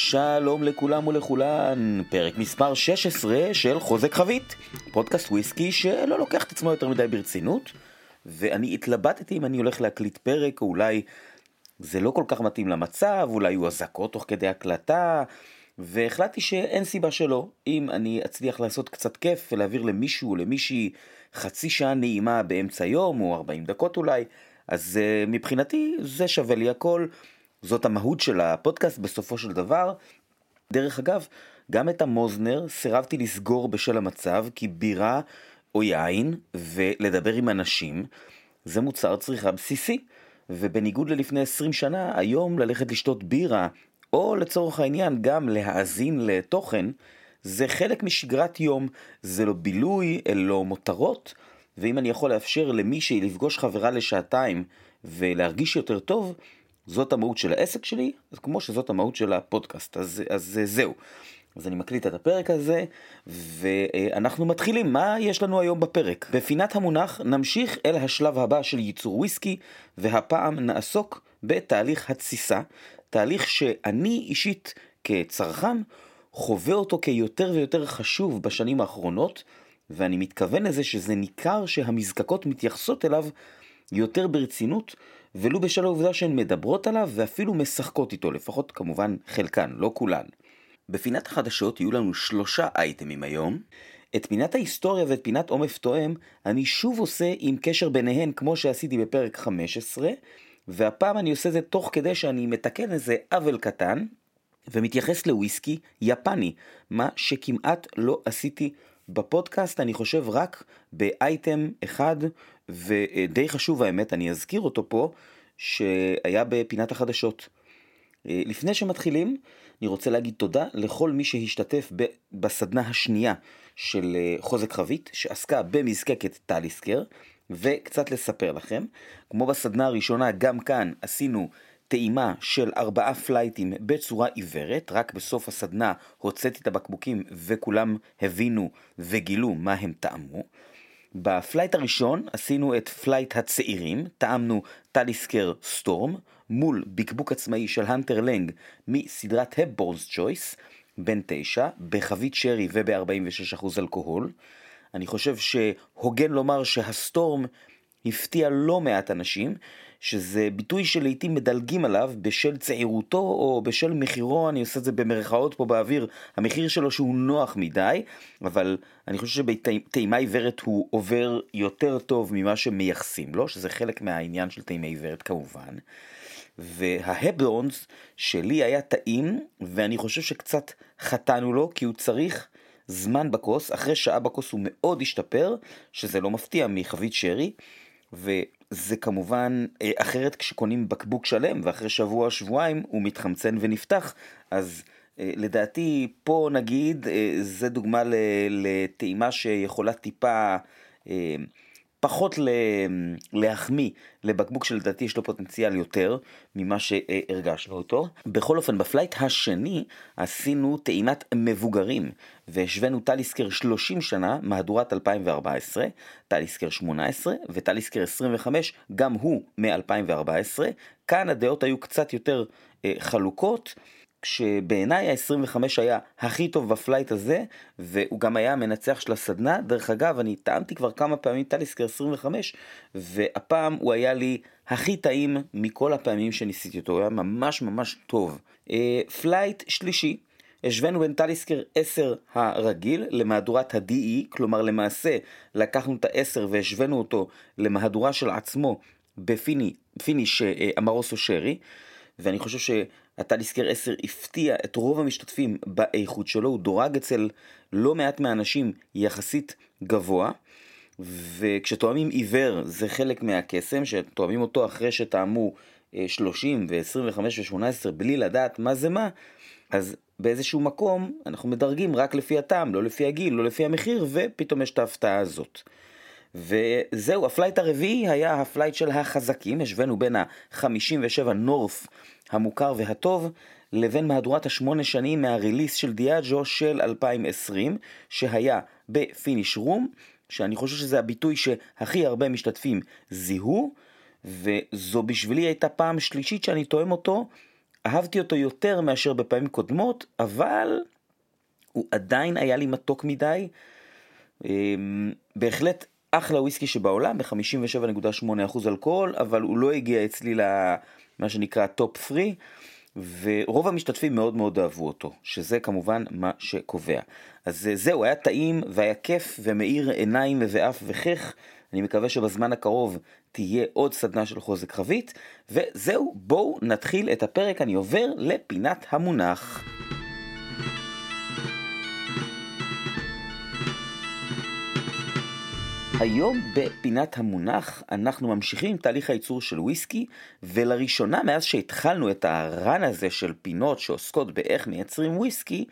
שלום לכולם ולכולן, פרק מספר 16 של חוזק חבית, פודקאסט וויסקי שלא לוקח את עצמו יותר מדי ברצינות, ואני התלבטתי אם אני הולך להקליט פרק, או אולי זה לא כל כך מתאים למצב, אולי הוא אזעקות תוך כדי הקלטה, והחלטתי שאין סיבה שלא, אם אני אצליח לעשות קצת כיף ולהעביר למישהו או למישהי חצי שעה נעימה באמצע יום, או 40 דקות אולי, אז uh, מבחינתי זה שווה לי הכל. זאת המהות של הפודקאסט בסופו של דבר. דרך אגב, גם את המוזנר סירבתי לסגור בשל המצב, כי בירה או יין ולדבר עם אנשים זה מוצר צריכה בסיסי. ובניגוד ללפני 20 שנה, היום ללכת לשתות בירה, או לצורך העניין גם להאזין לתוכן, זה חלק משגרת יום, זה לא בילוי, אלה לא מותרות, ואם אני יכול לאפשר למישהי לפגוש חברה לשעתיים ולהרגיש יותר טוב, זאת המהות של העסק שלי, אז כמו שזאת המהות של הפודקאסט, אז, אז זהו. אז אני מקליט את הפרק הזה, ואנחנו מתחילים. מה יש לנו היום בפרק? בפינת המונח נמשיך אל השלב הבא של ייצור וויסקי, והפעם נעסוק בתהליך התסיסה, תהליך שאני אישית כצרכן חווה אותו כיותר ויותר חשוב בשנים האחרונות, ואני מתכוון לזה שזה ניכר שהמזקקות מתייחסות אליו יותר ברצינות, ולו בשל העובדה שהן מדברות עליו ואפילו משחקות איתו, לפחות כמובן חלקן, לא כולן. בפינת החדשות יהיו לנו שלושה אייטמים היום. את פינת ההיסטוריה ואת פינת עומף תואם אני שוב עושה עם קשר ביניהן כמו שעשיתי בפרק 15, והפעם אני עושה זה תוך כדי שאני מתקן איזה עוול קטן, ומתייחס לוויסקי יפני, מה שכמעט לא עשיתי בפודקאסט, אני חושב רק באייטם אחד, ודי חשוב האמת, אני אזכיר אותו פה, שהיה בפינת החדשות. לפני שמתחילים, אני רוצה להגיד תודה לכל מי שהשתתף בסדנה השנייה של חוזק חבית, שעסקה במזקקת טליסקר, וקצת לספר לכם. כמו בסדנה הראשונה, גם כאן עשינו טעימה של ארבעה פלייטים בצורה עיוורת, רק בסוף הסדנה הוצאתי את הבקבוקים וכולם הבינו וגילו מה הם טעמו. ב flight הראשון עשינו את flight הצעירים, טעמנו Talisker Storm, מול בקבוק עצמאי של Hunter Laing מסדרת Hepburn's Choice, בן תשע, בחבית שרי וב-46% אלכוהול. אני חושב שהוגן לומר שה Storm הפתיע לא מעט אנשים, שזה ביטוי שלעיתים מדלגים עליו בשל צעירותו או בשל מחירו, אני עושה את זה במרכאות פה באוויר, המחיר שלו שהוא נוח מדי, אבל אני חושב שבטעימה עיוורת הוא עובר יותר טוב ממה שמייחסים לו, שזה חלק מהעניין של טעימה עיוורת כמובן. וההבלונס שלי היה טעים, ואני חושב שקצת חטאנו לו, כי הוא צריך זמן בכוס, אחרי שעה בכוס הוא מאוד השתפר, שזה לא מפתיע מחבית שרי, וזה כמובן אה, אחרת כשקונים בקבוק שלם, ואחרי שבוע שבועיים הוא מתחמצן ונפתח, אז אה, לדעתי פה נגיד, אה, זה דוגמה לטעימה שיכולה טיפה... פחות להחמיא לבקבוק שלדעתי יש לו פוטנציאל יותר ממה שהרגשנו אותו. בכל אופן, ב flight השני עשינו טעימת מבוגרים והשווינו טליסקר 30 שנה, מהדורת 2014, טליסקר 18 וטליסקר 25, גם הוא מ-2014. כאן הדעות היו קצת יותר אה, חלוקות. כשבעיניי ה-25 היה הכי טוב ב flight הזה, והוא גם היה המנצח של הסדנה. דרך אגב, אני טעמתי כבר כמה פעמים טליסקר 25, והפעם הוא היה לי הכי טעים מכל הפעמים שניסיתי אותו, הוא היה ממש ממש טוב. אה, flight שלישי, השווינו בין טליסקר 10 הרגיל למהדורת ה-DE, כלומר למעשה לקחנו את ה-10 והשווינו אותו למהדורה של עצמו ב finish אה, amoroso sherry, ואני חושב ש... הטליסקר 10 הפתיע את רוב המשתתפים באיכות שלו, הוא דורג אצל לא מעט מהאנשים יחסית גבוה, וכשטועמים עיוור זה חלק מהקסם, שטועמים אותו אחרי שטעמו 30 ו-25 ו-18 בלי לדעת מה זה מה, אז באיזשהו מקום אנחנו מדרגים רק לפי הטעם, לא לפי הגיל, לא לפי המחיר, ופתאום יש את ההפתעה הזאת. וזהו, ה flight הרביעי היה ה flight של החזקים, השווינו בין ה-57 North המוכר והטוב לבין מהדורת השמונה שנים מהריליס של דיאג'ו של 2020 שהיה ב finish רום שאני חושב שזה הביטוי שהכי הרבה משתתפים זיהו וזו בשבילי הייתה פעם שלישית שאני טועם אותו אהבתי אותו יותר מאשר בפעמים קודמות, אבל הוא עדיין היה לי מתוק מדי. אמ, בהחלט אחלה וויסקי שבעולם, ב-57.8% אלכוהול, אבל הוא לא הגיע אצלי למה שנקרא top 3, ורוב המשתתפים מאוד מאוד אהבו אותו, שזה כמובן מה שקובע. אז זהו, היה טעים והיה כיף ומאיר עיניים ואף וחך. אני מקווה שבזמן הקרוב תהיה עוד סדנה של חוזק חבית, וזהו, בואו נתחיל את הפרק, אני עובר לפינת המונח. היום בפינת המונח אנחנו ממשיכים עם תהליך הייצור של וויסקי ולראשונה מאז שהתחלנו את הרן הזה של פינות שעוסקות באיך מייצרים וויסקי,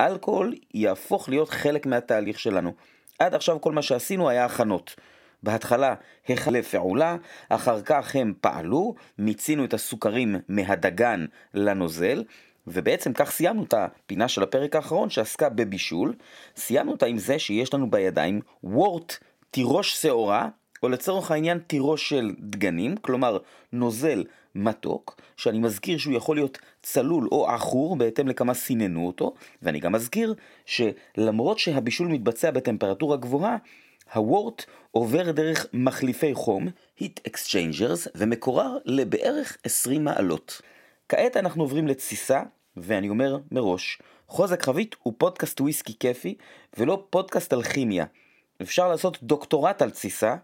אלכוהול יהפוך להיות חלק מהתהליך שלנו. עד עכשיו כל מה שעשינו היה הכנות. בהתחלה החלה פעולה, אחר כך הם פעלו, מיצינו את הסוכרים מהדגן לנוזל, ובעצם כך סיימנו את הפינה של הפרק האחרון שעסקה בבישול. סיימנו אותה עם זה שיש לנו בידיים וורט, תירוש שעורה, או לצורך העניין תירוש של דגנים, כלומר נוזל מתוק, שאני מזכיר שהוא יכול להיות צלול או עכור בהתאם לכמה סיננו אותו, ואני גם מזכיר שלמרות שהבישול מתבצע בטמפרטורה גבוהה, הוורט עובר דרך מחליפי חום, heat exchangers, ומקורר לבערך 20 מעלות. כעת אנחנו עוברים לתסיסה, ואני אומר מראש, חוזק חבית הוא פודקאסט וויסקי כיפי, ולא פודקאסט על כימיה. אפשר לעשות דוקטורט על תסיסה,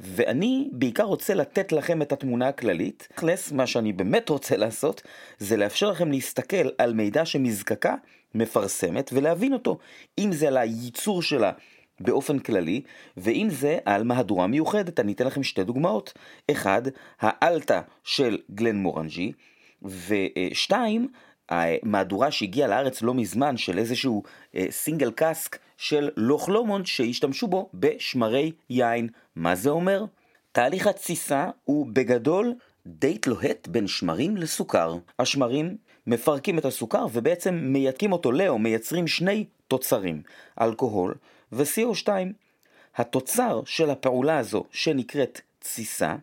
ואני בעיקר רוצה לתת לכם את התמונה הכללית. תכלס, מה שאני באמת רוצה לעשות, זה לאפשר לכם להסתכל על מידע שמזקקה מפרסמת ולהבין אותו. אם זה על הייצור שלה באופן כללי, ואם זה על מהדורה מיוחדת. אני אתן לכם שתי דוגמאות. אחד, ה Allta של גלן מורנג'י, ושתיים, המהדורה שהגיעה לארץ לא מזמן של איזשהו single cask של לוך לומונד שהשתמשו בו בשמרי יין. מה זה אומר? תהליך התסיסה הוא בגדול דייט לוהט בין שמרים לסוכר. השמרים מפרקים את הסוכר ובעצם מייתקים אותו לאו, מייצרים שני תוצרים, אלכוהול ו-CO2. התוצר של הפעולה הזו שנקראת תסיסה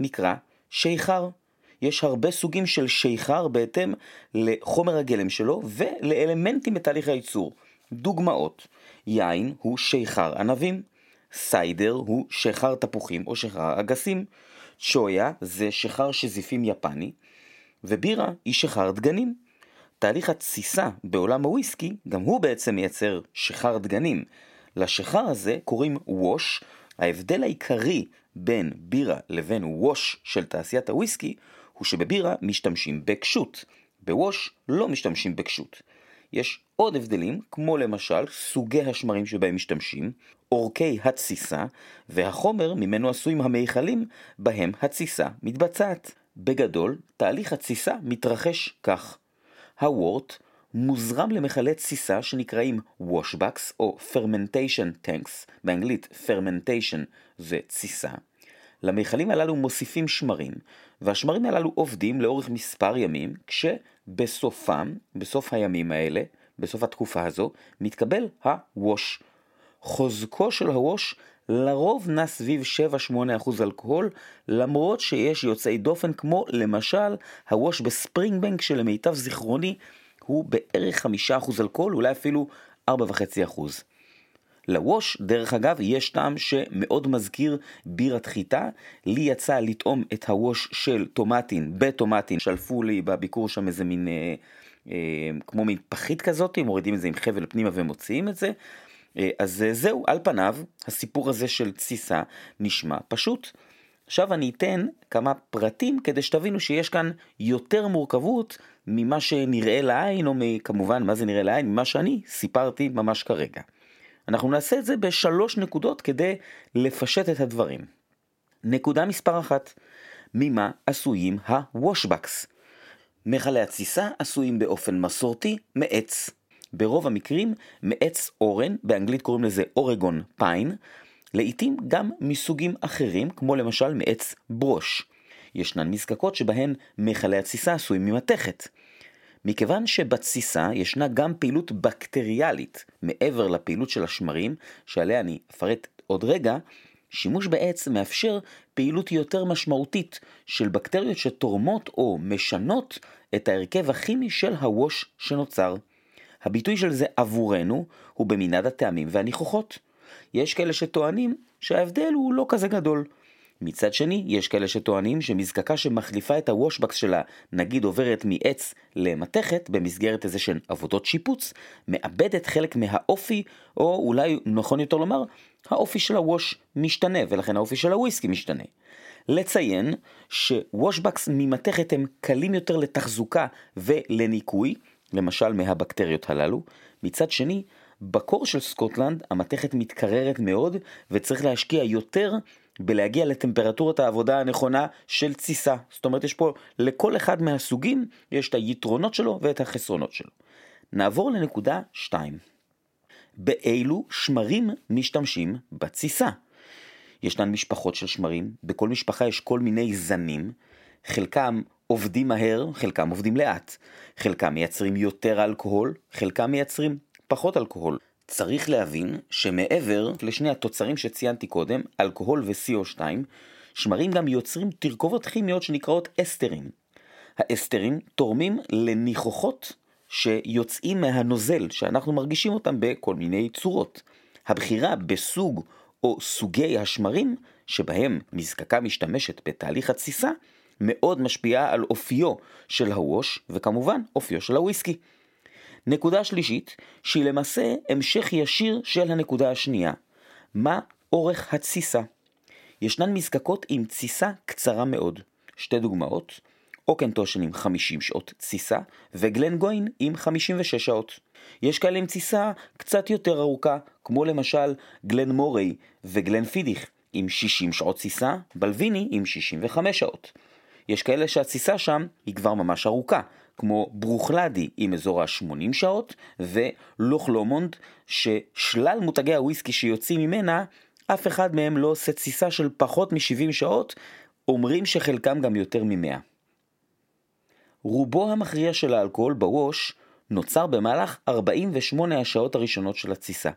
נקרא שיכר. יש הרבה סוגים של שיכר בהתאם לחומר הגלם שלו ולאלמנטים בתהליך הייצור. דוגמאות, יין הוא שיכר ענבים, סיידר הוא שיכר תפוחים או שיכר אגסים, צ'ויה זה שיכר שזיפים יפני, ובירה היא שיכר דגנים. תהליך התסיסה בעולם הוויסקי, גם הוא בעצם מייצר שיכר דגנים. לשיכר הזה קוראים ווש. ההבדל העיקרי בין בירה לבין ווש של תעשיית הוויסקי הוא שבבירה משתמשים בקשות, בווש לא משתמשים בקשות. יש עוד הבדלים, כמו למשל סוגי השמרים שבהם משתמשים, אורכי התסיסה, והחומר ממנו עשויים המיכלים בהם התסיסה מתבצעת. בגדול, תהליך התסיסה מתרחש כך. הוורט מוזרם למכלי תסיסה שנקראים washbacks או fermentation tanks, באנגלית fermentation זה תסיסה. למכלים הללו מוסיפים שמרים, והשמרים הללו עובדים לאורך מספר ימים, כשבסופם, בסוף הימים האלה, בסוף התקופה הזו, מתקבל הווש. חוזקו של הווש לרוב נע סביב 7-8% אלכוהול, למרות שיש יוצאי דופן כמו למשל הווש בספרינג בנק שלמיטב זיכרוני הוא בערך 5% אלכוהול, אולי אפילו 4.5%. לווש, דרך אגב, יש טעם שמאוד מזכיר בירת חיטה. לי יצא לטעום את הווש של טומטין בטומטין, שלפו לי בביקור שם איזה מין, אה, אה, כמו מין פחית כזאת, מורידים את זה עם חבל פנימה ומוציאים את זה. אה, אז אה, זהו, על פניו, הסיפור הזה של תסיסה נשמע פשוט. עכשיו אני אתן כמה פרטים כדי שתבינו שיש כאן יותר מורכבות ממה שנראה לעין, או כמובן מה זה נראה לעין, ממה שאני סיפרתי ממש כרגע. אנחנו נעשה את זה בשלוש נקודות כדי לפשט את הדברים. נקודה מספר אחת, ממה עשויים הוושבקס? מכלי התסיסה עשויים באופן מסורתי מעץ. ברוב המקרים מעץ אורן, באנגלית קוראים לזה אורגון פיין, לעתים גם מסוגים אחרים, כמו למשל מעץ ברוש. ישנן מזקקות שבהן מכלי התסיסה עשויים ממתכת. מכיוון שבתסיסה ישנה גם פעילות בקטריאלית מעבר לפעילות של השמרים, שעליה אני אפרט עוד רגע, שימוש בעץ מאפשר פעילות יותר משמעותית של בקטריות שתורמות או משנות את ההרכב הכימי של הווש שנוצר. הביטוי של זה עבורנו הוא במנעד הטעמים והניחוחות. יש כאלה שטוענים שההבדל הוא לא כזה גדול. מצד שני, יש כאלה שטוענים שמזקקה שמחליפה את הוושבקס שלה, נגיד עוברת מעץ למתכת במסגרת איזה שהן עבודות שיפוץ, מאבדת חלק מהאופי, או אולי נכון יותר לומר, האופי של הווש משתנה, ולכן האופי של הוויסקי משתנה. לציין שוושבקס ממתכת הם קלים יותר לתחזוקה ולניקוי, למשל מהבקטריות הללו. מצד שני, בקור של סקוטלנד המתכת מתקררת מאוד וצריך להשקיע יותר בלהגיע לטמפרטורת העבודה הנכונה של תסיסה. זאת אומרת, יש פה, לכל אחד מהסוגים, יש את היתרונות שלו ואת החסרונות שלו. נעבור לנקודה 2. באילו שמרים משתמשים בתסיסה? ישנן משפחות של שמרים, בכל משפחה יש כל מיני זנים, חלקם עובדים מהר, חלקם עובדים לאט, חלקם מייצרים יותר אלכוהול, חלקם מייצרים פחות אלכוהול. צריך להבין שמעבר לשני התוצרים שציינתי קודם, אלכוהול ו-CO2, שמרים גם יוצרים תרכובות כימיות שנקראות אסטרים. האסטרים תורמים לניחוחות שיוצאים מהנוזל, שאנחנו מרגישים אותם בכל מיני צורות. הבחירה בסוג או סוגי השמרים שבהם מזקקה משתמשת בתהליך התסיסה, מאוד משפיעה על אופיו של הווש, וכמובן אופיו של הוויסקי. נקודה שלישית, שהיא למעשה המשך ישיר של הנקודה השנייה. מה אורך התסיסה? ישנן מזקקות עם תסיסה קצרה מאוד. שתי דוגמאות, אוקנטושן עם 50 שעות תסיסה, וגלן גוין עם 56 שעות. יש כאלה עם תסיסה קצת יותר ארוכה, כמו למשל גלן מורי וגלן פידיך עם 60 שעות תסיסה, בלוויני עם 65 שעות. יש כאלה שהתסיסה שם היא כבר ממש ארוכה, כמו ברוכלדי עם אזור ה-80 שעות, ולוחלומונד, ששלל מותגי הוויסקי שיוצאים ממנה, אף אחד מהם לא עושה תסיסה של פחות מ-70 שעות, אומרים שחלקם גם יותר מ-100. רובו המכריע של האלכוהול בווש נוצר במהלך 48 השעות הראשונות של התסיסה.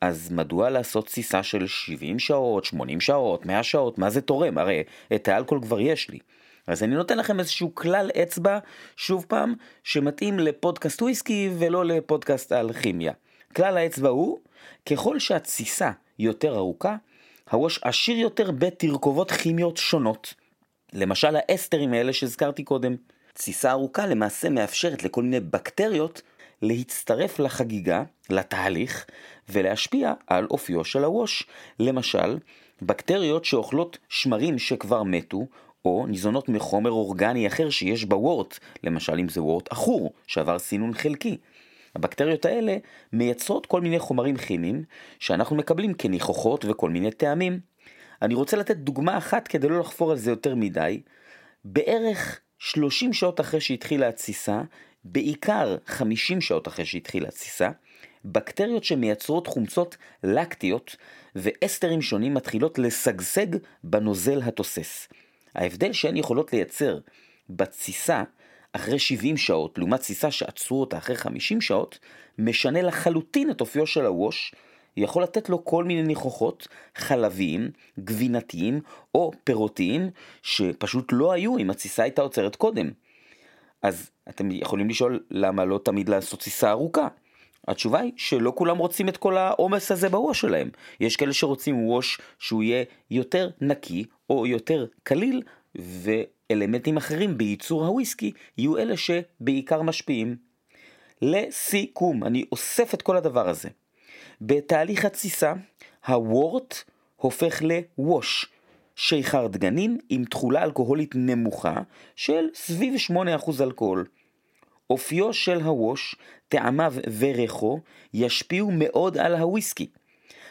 אז מדוע לעשות תסיסה של 70 שעות, 80 שעות, 100 שעות, מה זה תורם? הרי את האלכוהול כבר יש לי. אז אני נותן לכם איזשהו כלל אצבע, שוב פעם, שמתאים לפודקאסט וויסקי ולא לפודקאסט על כימיה. כלל האצבע הוא, ככל שהתסיסה יותר ארוכה, הווש עשיר יותר בתרכובות כימיות שונות. למשל האסטרים האלה שהזכרתי קודם. תסיסה ארוכה למעשה מאפשרת לכל מיני בקטריות להצטרף לחגיגה, לתהליך, ולהשפיע על אופיו של הווש. למשל, בקטריות שאוכלות שמרים שכבר מתו, או ניזונות מחומר אורגני אחר שיש בוורט, למשל אם זה וורט עכור, שעבר סינון חלקי. הבקטריות האלה מייצרות כל מיני חומרים כימיים שאנחנו מקבלים כניחוחות וכל מיני טעמים. אני רוצה לתת דוגמה אחת כדי לא לחפור על זה יותר מדי. בערך 30 שעות אחרי שהתחילה התסיסה, בעיקר 50 שעות אחרי שהתחילה התסיסה, בקטריות שמייצרות חומצות לקטיות ואסטרים שונים מתחילות לשגשג בנוזל התוסס. ההבדל שהן יכולות לייצר בתסיסה אחרי 70 שעות, לעומת תסיסה שעצרו אותה אחרי 50 שעות, משנה לחלוטין את אופיו של הווש, יכול לתת לו כל מיני ניחוחות חלביים, גבינתיים או פירותיים, שפשוט לא היו אם התסיסה הייתה עוצרת קודם. אז אתם יכולים לשאול למה לא תמיד לעשות תסיסה ארוכה. התשובה היא שלא כולם רוצים את כל העומס הזה בווש שלהם. יש כאלה שרוצים ווש שהוא יהיה יותר נקי או יותר קליל, ואלמנטים אחרים בייצור הוויסקי יהיו אלה שבעיקר משפיעים. לסיכום, אני אוסף את כל הדבר הזה. בתהליך התסיסה, הוורט הופך לווש, שיכר דגנים עם תכולה אלכוהולית נמוכה של סביב 8% אלכוהול. אופיו של הווש, טעמיו וריחו ישפיעו מאוד על הוויסקי.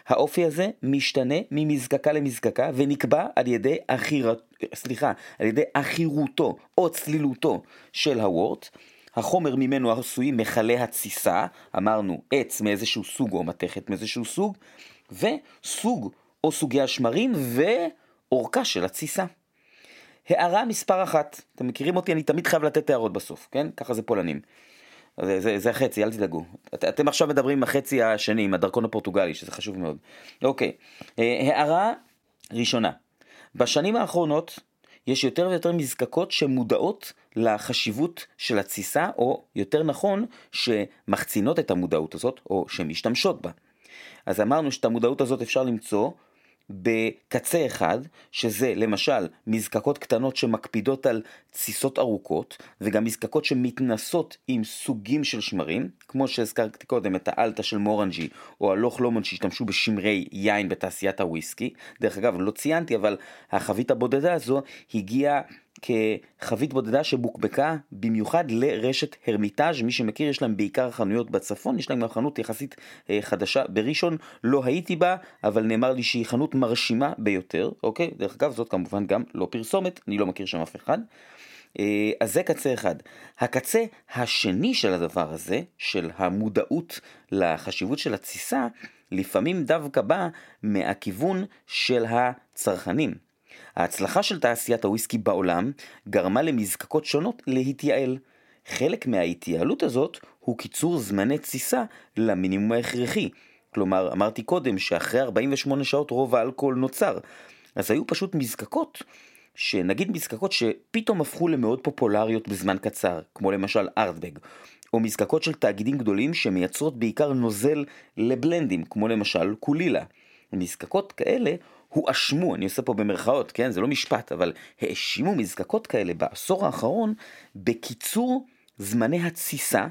האופי הזה משתנה ממזקקה למזקקה ונקבע על ידי, אחיר... סליחה, על ידי עכירותו או צלילותו של הוורט. החומר ממנו עשויים מכלי התסיסה, אמרנו עץ מאיזשהו סוג או מתכת מאיזשהו סוג, וסוג או סוגי השמרים ואורכה של התסיסה. הערה מספר אחת, אתם מכירים אותי, אני תמיד חייב לתת הערות בסוף, כן? ככה זה פולנים. זה, זה, זה החצי, אל תדאגו. את, אתם עכשיו מדברים עם החצי השני, עם הדרכון הפורטוגלי, שזה חשוב מאוד. אוקיי, אה, הערה ראשונה, בשנים האחרונות יש יותר ויותר מזקקות שמודעות לחשיבות של התסיסה, או יותר נכון, שמחצינות את המודעות הזאת, או שמשתמשות בה. אז אמרנו שאת המודעות הזאת אפשר למצוא בקצה אחד, שזה למשל מזקקות קטנות שמקפידות על תסיסות ארוכות, וגם מזקקות שמתנסות עם סוגים של שמרים, כמו שהזכרתי קודם את האלטה של מורנג'י, או הלוך לומון שהשתמשו בשמרי יין בתעשיית הוויסקי. דרך אגב, לא ציינתי, אבל החבית הבודדה הזו הגיעה כחבית בודדה שבוקבקה במיוחד לרשת הרמיטאז', מי שמכיר יש להם בעיקר חנויות בצפון, יש להם חנות יחסית אה, חדשה בראשון, לא הייתי בה, אבל נאמר לי שהיא חנות מרשימה ביותר, אוקיי? דרך אגב זאת כמובן גם לא פרסומת, אני לא מכיר שם אף אחד. אה, אז זה קצה אחד. הקצה השני של הדבר הזה, של המודעות לחשיבות של התסיסה, לפעמים דווקא בא מהכיוון של הצרכנים. ההצלחה של תעשיית הוויסקי בעולם גרמה למזקקות שונות להתייעל. חלק מההתייעלות הזאת הוא קיצור זמני תסיסה למינימום ההכרחי. כלומר, אמרתי קודם שאחרי 48 שעות רוב האלכוהול נוצר. אז היו פשוט מזקקות, שנגיד מזקקות שפתאום הפכו למאוד פופולריות בזמן קצר, כמו למשל ארטבג, או מזקקות של תאגידים גדולים שמייצרות בעיקר נוזל לבלנדים, כמו למשל קולילה. מזקקות כאלה הואשמו, אני עושה פה במרכאות, כן? זה לא משפט, אבל האשימו מזקקות כאלה בעשור האחרון בקיצור זמני התסיסה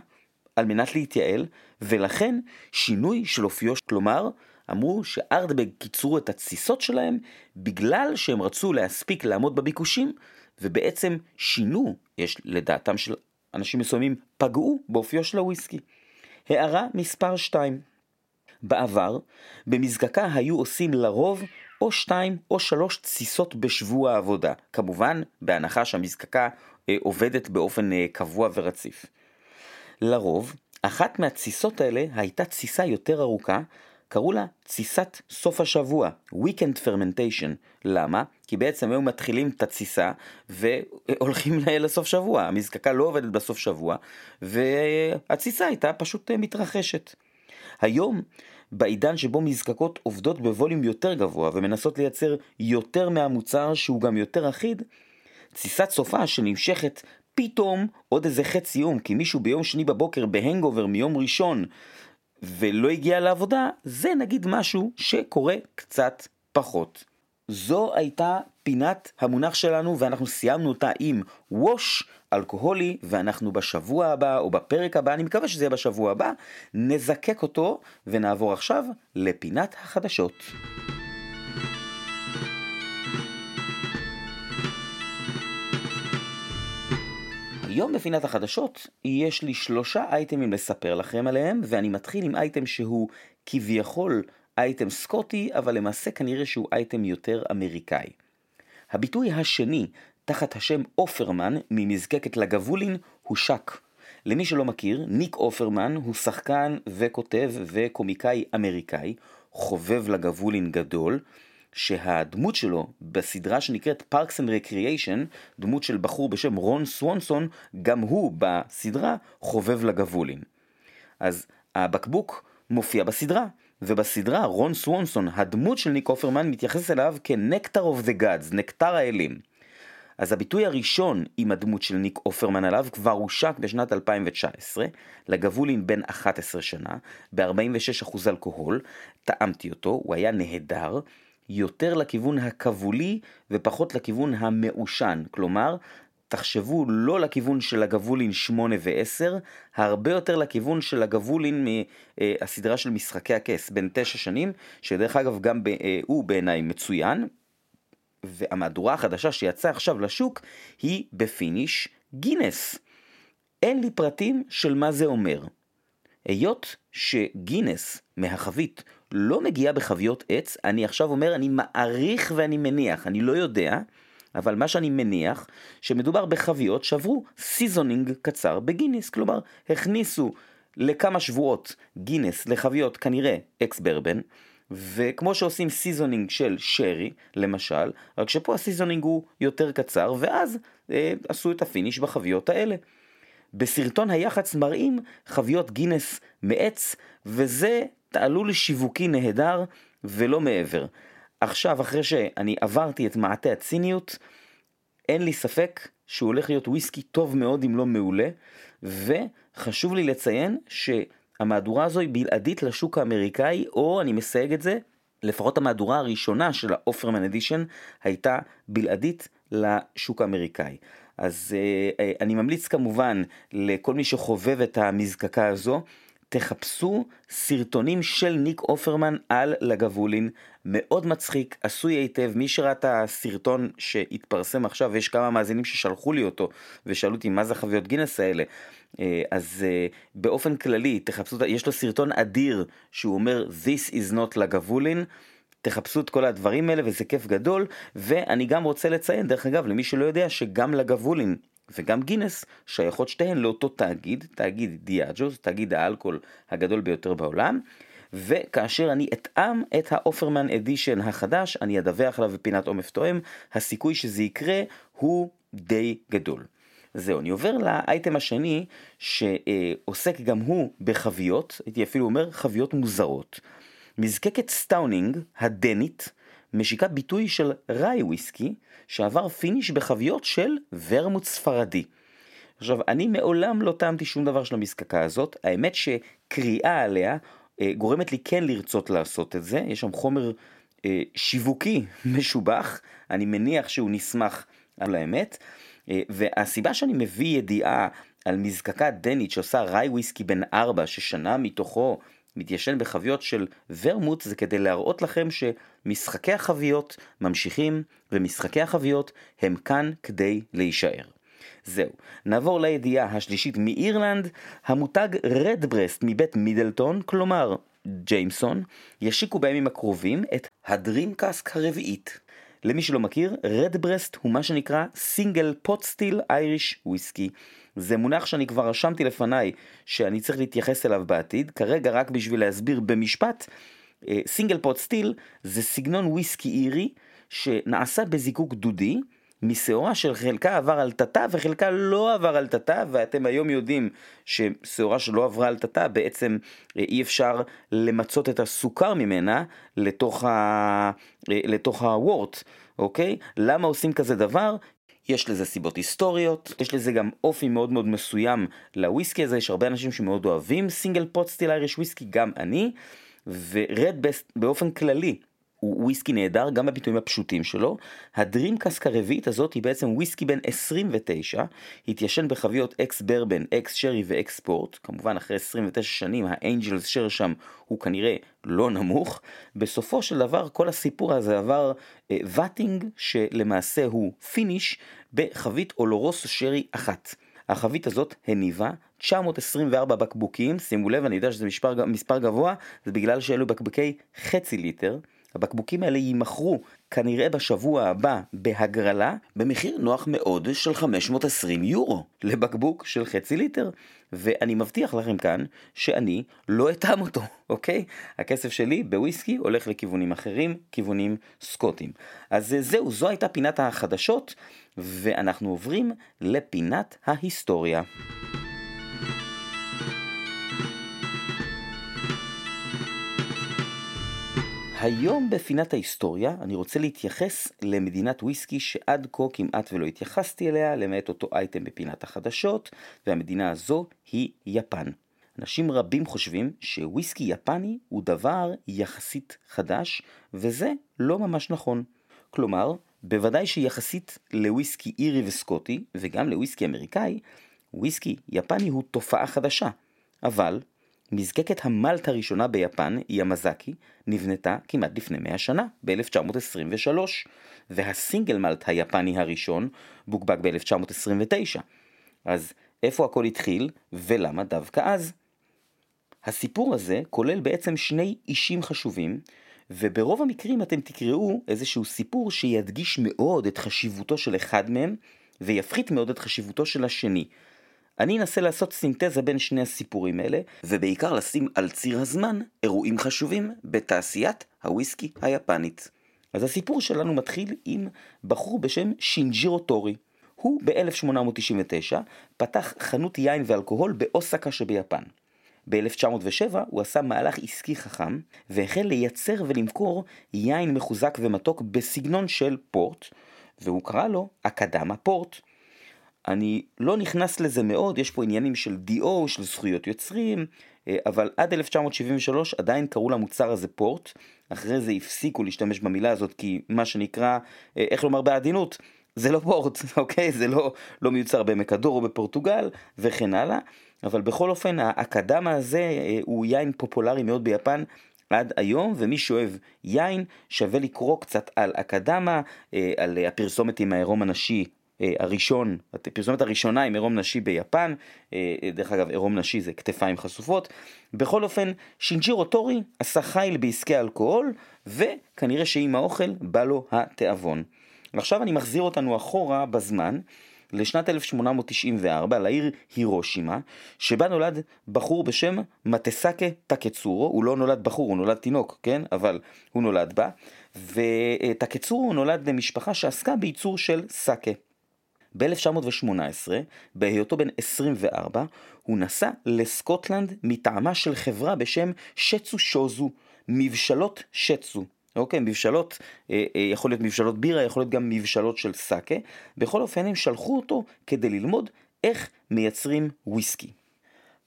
על מנת להתייעל, ולכן שינוי של אופיו, כלומר, אמרו שארדבג קיצרו את התסיסות שלהם בגלל שהם רצו להספיק לעמוד בביקושים, ובעצם שינו, יש לדעתם של אנשים מסוימים, פגעו באופיו של הוויסקי. הערה מספר 2 בעבר, במזקקה היו עושים לרוב או שתיים או שלוש תסיסות בשבוע העבודה, כמובן בהנחה שהמזקקה אה, עובדת באופן אה, קבוע ורציף. לרוב, אחת מהתסיסות האלה הייתה תסיסה יותר ארוכה, קראו לה תסיסת סוף השבוע, Weekend Fermentation. למה? כי בעצם היו מתחילים את התסיסה והולכים לסוף שבוע, המזקקה לא עובדת בסוף שבוע, והתסיסה הייתה פשוט אה, מתרחשת. היום בעידן שבו מזקקות עובדות בווליום יותר גבוה ומנסות לייצר יותר מהמוצר שהוא גם יותר אחיד, תסיסת סופה שנמשכת פתאום עוד איזה חצי יום כי מישהו ביום שני בבוקר בהנגובר מיום ראשון ולא הגיע לעבודה, זה נגיד משהו שקורה קצת פחות. זו הייתה פינת המונח שלנו ואנחנו סיימנו אותה עם ווש אלכוהולי ואנחנו בשבוע הבא או בפרק הבא, אני מקווה שזה יהיה בשבוע הבא, נזקק אותו ונעבור עכשיו לפינת החדשות. היום בפינת החדשות יש לי שלושה אייטמים לספר לכם עליהם ואני מתחיל עם אייטם שהוא כביכול אייטם סקוטי, אבל למעשה כנראה שהוא אייטם יותר אמריקאי. הביטוי השני, תחת השם אופרמן, ממזקקת לגבולין, הוא שק. למי שלא מכיר, ניק אופרמן הוא שחקן וכותב וקומיקאי אמריקאי, חובב לגבולין גדול, שהדמות שלו בסדרה שנקראת Parks and Recreation, דמות של בחור בשם רון סוונסון, גם הוא בסדרה חובב לגבולין. אז הבקבוק מופיע בסדרה, ובסדרה רון סוונסון, הדמות של ניק אופרמן, מתייחס אליו כ nectar of the gods, נקטר האלים. אז הביטוי הראשון עם הדמות של ניק אופרמן עליו כבר הושק בשנת 2019, לגבולין בן 11 שנה, ב-46% אלכוהול, טעמתי אותו, הוא היה נהדר, יותר לכיוון הכבולי ופחות לכיוון המעושן, כלומר, תחשבו לא לכיוון של הגבולין 8 ו-10, הרבה יותר לכיוון של הגבולין מהסדרה של משחקי הכס, בן 9 שנים, שדרך אגב גם אה, הוא בעיניי מצוין, והמהדורה החדשה שיצאה עכשיו לשוק היא ב finish גינס. אין לי פרטים של מה זה אומר. היות שגינס מהחבית לא מגיעה בחביות עץ, אני עכשיו אומר אני מעריך ואני מניח, אני לא יודע, אבל מה שאני מניח, שמדובר בחביות שעברו seasoning קצר בגינס, כלומר, הכניסו לכמה שבועות גינס לחביות כנראה ex bourbon, וכמו שעושים seasoning של שרי, למשל, רק שפה ה seasoning הוא יותר קצר, ואז אה, עשו את ה finish בחביות האלה. בסרטון היח"צ מראים חביות גינס מעץ, וזה תעלול שיווקי נהדר ולא מעבר. עכשיו, אחרי שאני עברתי את מעטה הציניות, אין לי ספק שהוא הולך להיות וויסקי טוב מאוד אם לא מעולה, וחשוב לי לציין שהמהדורה הזו היא בלעדית לשוק האמריקאי, או אני מסייג את זה, לפחות המהדורה הראשונה של האופרמן אדישן הייתה בלעדית לשוק האמריקאי. אז uh, אני ממליץ כמובן לכל מי שחובב את המזקקה הזו, תחפשו סרטונים של ניק אופרמן על לגבולין, מאוד מצחיק, עשוי היטב, מי שראה את הסרטון שהתפרסם עכשיו, יש כמה מאזינים ששלחו לי אותו ושאלו אותי מה זה חוויות גינס האלה, אה, אז אה, באופן כללי, תחפשו, יש לו סרטון אדיר שהוא אומר This is not לגבולין, תחפשו את כל הדברים האלה וזה כיף גדול, ואני גם רוצה לציין, דרך אגב, למי שלא יודע, שגם לגבולין וגם גינס שייכות שתיהן לאותו תאגיד, תאגיד דיאג'ו, תאגיד האלכוהול הגדול ביותר בעולם, וכאשר אני אטעם את האופרמן אדישן החדש, אני אדווח עליו בפינת עומף תואם, הסיכוי שזה יקרה הוא די גדול. זהו, אני עובר לאייטם השני שעוסק גם הוא בחביות, הייתי אפילו אומר חביות מוזרות. מזקקת Stauning הדנית משיקה ביטוי של rye whisky שעבר finish בחביות של ורמוט ספרדי. עכשיו, אני מעולם לא טעמתי שום דבר של המזקקה הזאת, האמת שקריאה עליה אה, גורמת לי כן לרצות לעשות את זה, יש שם חומר אה, שיווקי משובח, אני מניח שהוא נסמך על האמת, אה, והסיבה שאני מביא ידיעה על מזקקה דנית שעושה rye whisky בן ארבע ששנה מתוכו מתיישן בחביות של ורמוט זה כדי להראות לכם שמשחקי החביות ממשיכים ומשחקי החביות הם כאן כדי להישאר. זהו, נעבור לידיעה השלישית מאירלנד, המותג רדברסט מבית מידלטון, כלומר ג'יימסון, ישיקו בימים הקרובים את הדרימקאסק הרביעית. למי שלא מכיר, רדברסט הוא מה שנקרא סינגל פוט סטיל אייריש וויסקי. זה מונח שאני כבר רשמתי לפניי שאני צריך להתייחס אליו בעתיד, כרגע רק בשביל להסביר במשפט, סינגל פוט סטיל זה סגנון וויסקי אירי שנעשה בזיקוק דודי, משעורה של חלקה עבר על תתה וחלקה לא עבר על תתה ואתם היום יודעים ששעורה שלא עברה על תתה בעצם אה, אי אפשר למצות את הסוכר ממנה לתוך, ה... אה, לתוך הוורט, אוקיי? למה עושים כזה דבר? יש לזה סיבות היסטוריות, יש לזה גם אופי מאוד מאוד מסוים לוויסקי הזה, יש הרבה אנשים שמאוד אוהבים single pot still Irish whiskey, גם אני, ו Redbreast באופן כללי הוא וויסקי נהדר גם בביטויים הפשוטים שלו. ה Dream Cask הרביעית הזאת היא בעצם וויסקי בן 29, התיישן בחביות ex bourbon, ex sherry ו ex port, כמובן אחרי 29 שנים ה angel's share שם הוא כנראה לא נמוך. בסופו של דבר כל הסיפור הזה עבר אה, vatting שלמעשה הוא finish בחבית oloroso sherry אחת. החבית הזאת הניבה 924 בקבוקים, שימו לב, אני יודע שזה מספר, מספר גבוה, זה בגלל שאלו בקבוקי חצי ליטר. הבקבוקים האלה יימכרו כנראה בשבוע הבא בהגרלה במחיר נוח מאוד של 520 יורו לבקבוק של חצי ליטר ואני מבטיח לכם כאן שאני לא אטעם אותו, אוקיי? הכסף שלי בוויסקי הולך לכיוונים אחרים, כיוונים סקוטים. אז זהו, זו הייתה פינת החדשות ואנחנו עוברים לפינת ההיסטוריה. היום בפינת ההיסטוריה אני רוצה להתייחס למדינת וויסקי שעד כה כמעט ולא התייחסתי אליה, למעט אותו אייטם בפינת החדשות, והמדינה הזו היא יפן. אנשים רבים חושבים שוויסקי יפני הוא דבר יחסית חדש, וזה לא ממש נכון. כלומר, בוודאי שיחסית לוויסקי אירי וסקוטי, וגם לוויסקי אמריקאי, וויסקי יפני הוא תופעה חדשה. אבל מזקקת המלט הראשונה ביפן, ימזקי, נבנתה כמעט לפני 100 שנה, ב-1923, והסינגל מלט היפני הראשון בוקבק ב-1929. אז איפה הכל התחיל, ולמה דווקא אז? הסיפור הזה כולל בעצם שני אישים חשובים, וברוב המקרים אתם תקראו איזשהו סיפור שידגיש מאוד את חשיבותו של אחד מהם, ויפחית מאוד את חשיבותו של השני. אני אנסה לעשות סינתזה בין שני הסיפורים האלה, ובעיקר לשים על ציר הזמן אירועים חשובים בתעשיית הוויסקי היפנית. אז הסיפור שלנו מתחיל עם בחור בשם שינג'ירו טורי. הוא ב-1899 פתח חנות יין ואלכוהול באוסקה שביפן. ב-1907 הוא עשה מהלך עסקי חכם, והחל לייצר ולמכור יין מחוזק ומתוק בסגנון של פורט, והוא קרא לו אקדמה פורט. אני לא נכנס לזה מאוד, יש פה עניינים של דיו, של זכויות יוצרים, אה, אבל עד 1973 עדיין קראו למוצר הזה פורט, אחרי זה הפסיקו להשתמש במילה הזאת כי מה שנקרא, אה, איך לומר בעדינות, זה לא פורט, אוקיי? זה לא, לא מיוצר בעמק הדור או בפורטוגל וכן הלאה, אבל בכל אופן האקדמה הזה אה, הוא יין פופולרי מאוד ביפן עד היום, ומי שאוהב יין שווה לקרוא קצת על אקדמה, על הפרסומת עם העירום הנשי אה, הראשון, הפרסומת הראשונה עם עירום נשי ביפן, אה, דרך אגב עירום נשי זה כתפיים חשופות, בכל אופן שינג'ירו טורי עשה חיל בעסקי אלכוהול וכנראה שעם האוכל בא לו התיאבון. ועכשיו אני מחזיר אותנו אחורה בזמן לשנת 1894 לעיר הירושימה שבה נולד בחור בשם מטסקה טקצורו, הוא לא נולד בחור, הוא נולד תינוק, כן? אבל הוא נולד בה וטקצורו נולד למשפחה שעסקה בייצור של סאקה. ב-1918, בהיותו בן 24, הוא נסע לסקוטלנד מטעמה של חברה בשם שצו שוזו, מבשלות שצו. אוקיי, מבשלות, אה, אה, יכול להיות מבשלות בירה, יכול להיות גם מבשלות של סאקה. בכל אופן הם שלחו אותו כדי ללמוד איך מייצרים וויסקי.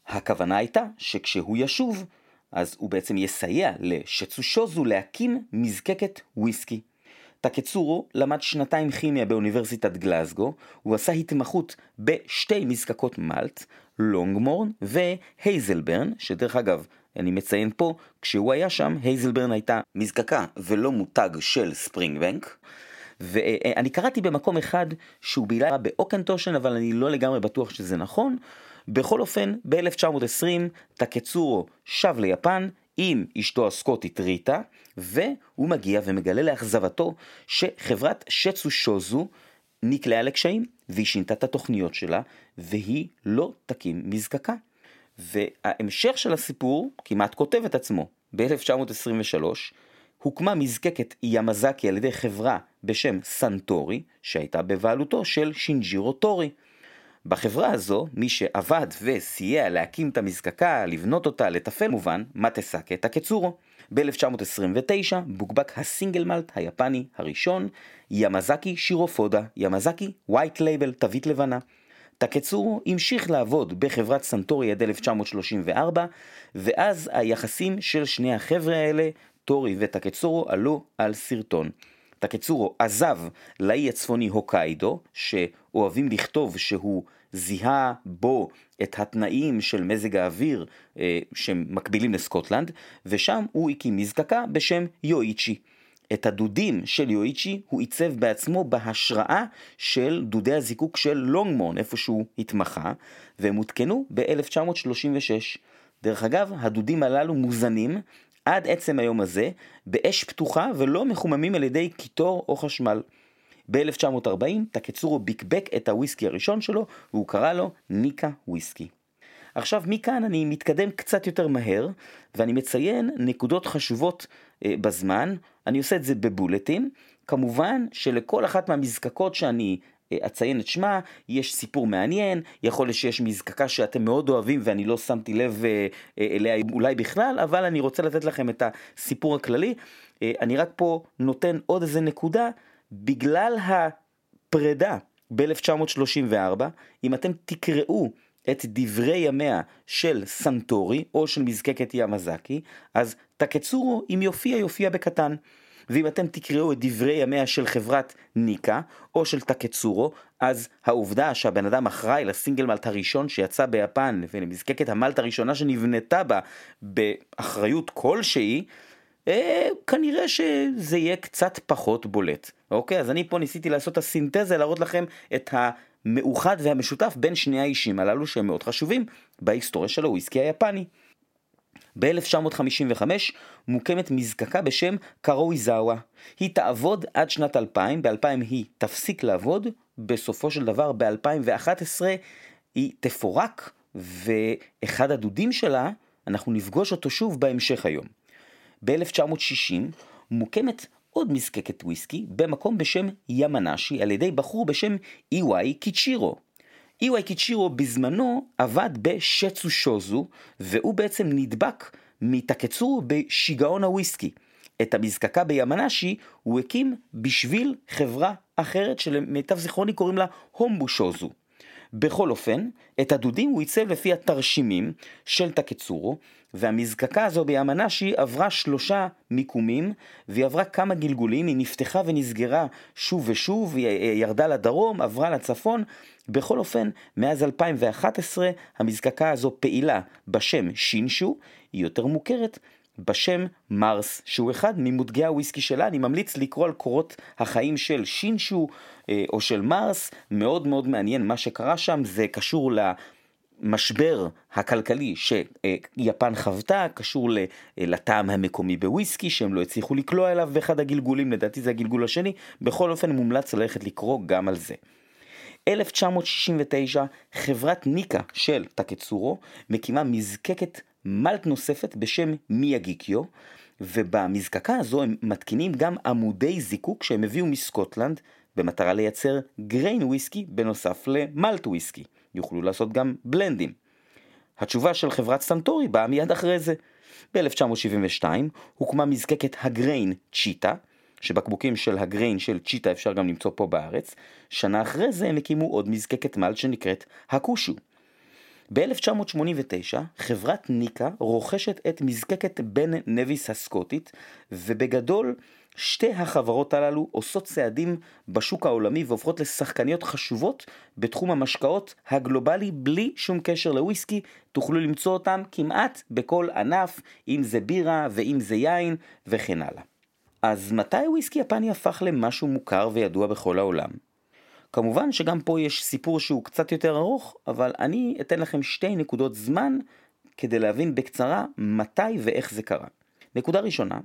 הכוונה הייתה שכשהוא ישוב, אז הוא בעצם יסייע לשצו שוזו להקים מזקקת וויסקי. טקצורו למד שנתיים כימיה באוניברסיטת גלזגו, הוא עשה התמחות בשתי מזקקות מלט, לונגמורן והייזלברן, שדרך אגב, אני מציין פה, כשהוא היה שם, הייזלברן הייתה מזקקה ולא מותג של ספרינגבנק. ואני קראתי במקום אחד שהוא בילה באוקנטושן, אבל אני לא לגמרי בטוח שזה נכון. בכל אופן, ב-1920 טקצורו שב ליפן עם אשתו הסקוטית ריטה, והוא מגיע ומגלה לאכזבתו שחברת שצו שוזו נקלעה לקשיים, והיא שינתה את התוכניות שלה, והיא לא תקים מזקקה. וההמשך של הסיפור כמעט כותב את עצמו. ב-1923 הוקמה מזקקת ימזקי על ידי חברה בשם סנטורי, שהייתה בבעלותו של שינג'ירו טורי. בחברה הזו, מי שעבד וסייע להקים את המזקקה, לבנות אותה, לתפעל מובן, מטסקה טקצורו. ב-1929 בוקבק ה single malt היפני הראשון, ימזקי שירופודה, ימזקי White Label, תווית לבנה. טקצורו המשיך לעבוד בחברת סנטורי עד 1934, ואז היחסים של שני החבר'ה האלה, טורי וטקצורו, עלו על שרטון. טקצורו עזב לאי הצפוני הוקיידו, שאוהבים לכתוב שהוא זיהה בו את התנאים של מזג האוויר אה, שמקבילים לסקוטלנד, ושם הוא הקים מזקקה בשם יואיצ'י. את הדודים של יואיצ'י הוא עיצב בעצמו בהשראה של דודי הזיקוק של לונגמון, איפה שהוא התמחה, והם הותקנו ב-1936. דרך אגב, הדודים הללו מוזנים עד עצם היום הזה באש פתוחה ולא מחוממים על ידי קיטור או חשמל. ב-1940 טקצורו ביקבק את הוויסקי הראשון שלו והוא קרא לו ניקה וויסקי. עכשיו מכאן אני מתקדם קצת יותר מהר ואני מציין נקודות חשובות אה, בזמן, אני עושה את זה בבולטים, כמובן שלכל אחת מהמזקקות שאני אה, אציין את שמה, יש סיפור מעניין, יכול להיות שיש מזקקה שאתם מאוד אוהבים ואני לא שמתי לב אה, אה, אליה אולי בכלל, אבל אני רוצה לתת לכם את הסיפור הכללי. אני רק פה נותן עוד איזה נקודה, בגלל הפרידה ב-1934, אם אתם תקראו את דברי ימיה של סנטורי או של מזקקת ימזקי, אז טקצורו אם יופיע יופיע בקטן. ואם אתם תקראו את דברי ימיה של חברת ניקה או של טקצורו, אז העובדה שהבן אדם אחראי לסינגל מלט הראשון שיצא ביפן ולמזקקת המלט הראשונה שנבנתה בה באחריות כלשהי, אה, כנראה שזה יהיה קצת פחות בולט. אוקיי, אז אני פה ניסיתי לעשות את הסינתזה, להראות לכם את המאוחד והמשותף בין שני האישים הללו שהם מאוד חשובים בהיסטוריה של הוויסקי היפני. ב-1955 מוקמת מזקקה בשם קרואיזאווה. היא תעבוד עד שנת 2000, ב-2000 היא תפסיק לעבוד, בסופו של דבר ב-2011 היא תפורק, ואחד הדודים שלה, אנחנו נפגוש אותו שוב בהמשך היום. ב-1960 מוקמת עוד מזקקת וויסקי במקום בשם ימנשי על ידי בחור בשם איוואי קיצ'ירו. איוואי קיצ'ירו בזמנו עבד בשצו שוזו, והוא בעצם נדבק מתקצורו בשיגעון הוויסקי. את המזקקה בימנשי הוא הקים בשביל חברה אחרת שלמיטב זיכרוני קוראים לה הומבו שוזו. בכל אופן, את הדודים הוא עיצב לפי התרשימים של טקצורו, והמזקקה הזו בימנשי עברה שלושה מיקומים, והיא עברה כמה גלגולים, היא נפתחה ונסגרה שוב ושוב, היא ירדה לדרום, עברה לצפון. בכל אופן, מאז 2011 המזקקה הזו פעילה בשם שינשו, היא יותר מוכרת בשם מרס, שהוא אחד ממותגי הוויסקי שלה, אני ממליץ לקרוא על קורות החיים של שינשו אה, או של מרס, מאוד מאוד מעניין מה שקרה שם, זה קשור למשבר הכלכלי שיפן חוותה, קשור לטעם המקומי בוויסקי שהם לא הצליחו לקלוע אליו באחד הגלגולים, לדעתי זה הגלגול השני, בכל אופן מומלץ ללכת לקרוא גם על זה. 1969 חברת ניקה של טקצורו מקימה מזקקת מלט נוספת בשם מיאגיקיו, ובמזקקה הזו הם מתקינים גם עמודי זיקוק שהם הביאו מסקוטלנד במטרה לייצר גריין וויסקי בנוסף למלט וויסקי. יוכלו לעשות גם בלנדים. התשובה של חברת סנטורי באה מיד אחרי זה. ב-1972 הוקמה מזקקת הגריין צ'יטה, שבקבוקים של הגריין של צ'יטה אפשר גם למצוא פה בארץ. שנה אחרי זה הם הקימו עוד מזקקת מלט שנקראת הקושו. ב-1989 חברת ניקה רוכשת את מזקקת בן נביס הסקוטית, ובגדול שתי החברות הללו עושות צעדים בשוק העולמי והופכות לשחקניות חשובות בתחום המשקאות הגלובלי בלי שום קשר לוויסקי, תוכלו למצוא אותם כמעט בכל ענף, אם זה בירה ואם זה יין וכן הלאה. אז מתי וויסקי יפני הפך למשהו מוכר וידוע בכל העולם? כמובן שגם פה יש סיפור שהוא קצת יותר ארוך, אבל אני אתן לכם שתי נקודות זמן כדי להבין בקצרה מתי ואיך זה קרה. נקודה ראשונה,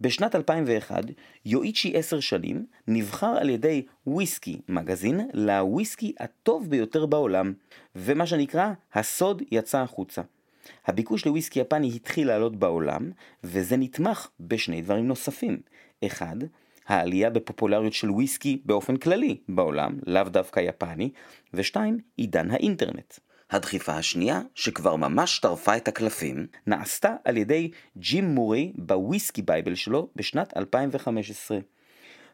בשנת 2001, יואיצ'י 10 שנים נבחר על ידי וויסקי מגזין לוויסקי הטוב ביותר בעולם, ומה שנקרא, הסוד יצא החוצה. הביקוש לוויסקי יפני התחיל לעלות בעולם, וזה נתמך בשני דברים נוספים. אחד, העלייה בפופולריות של וויסקי באופן כללי בעולם, לאו דווקא יפני, ושתיים, עידן האינטרנט. הדחיפה השנייה, שכבר ממש טרפה את הקלפים, נעשתה על ידי ג'ים מורי ב Whisky Bible שלו בשנת 2015.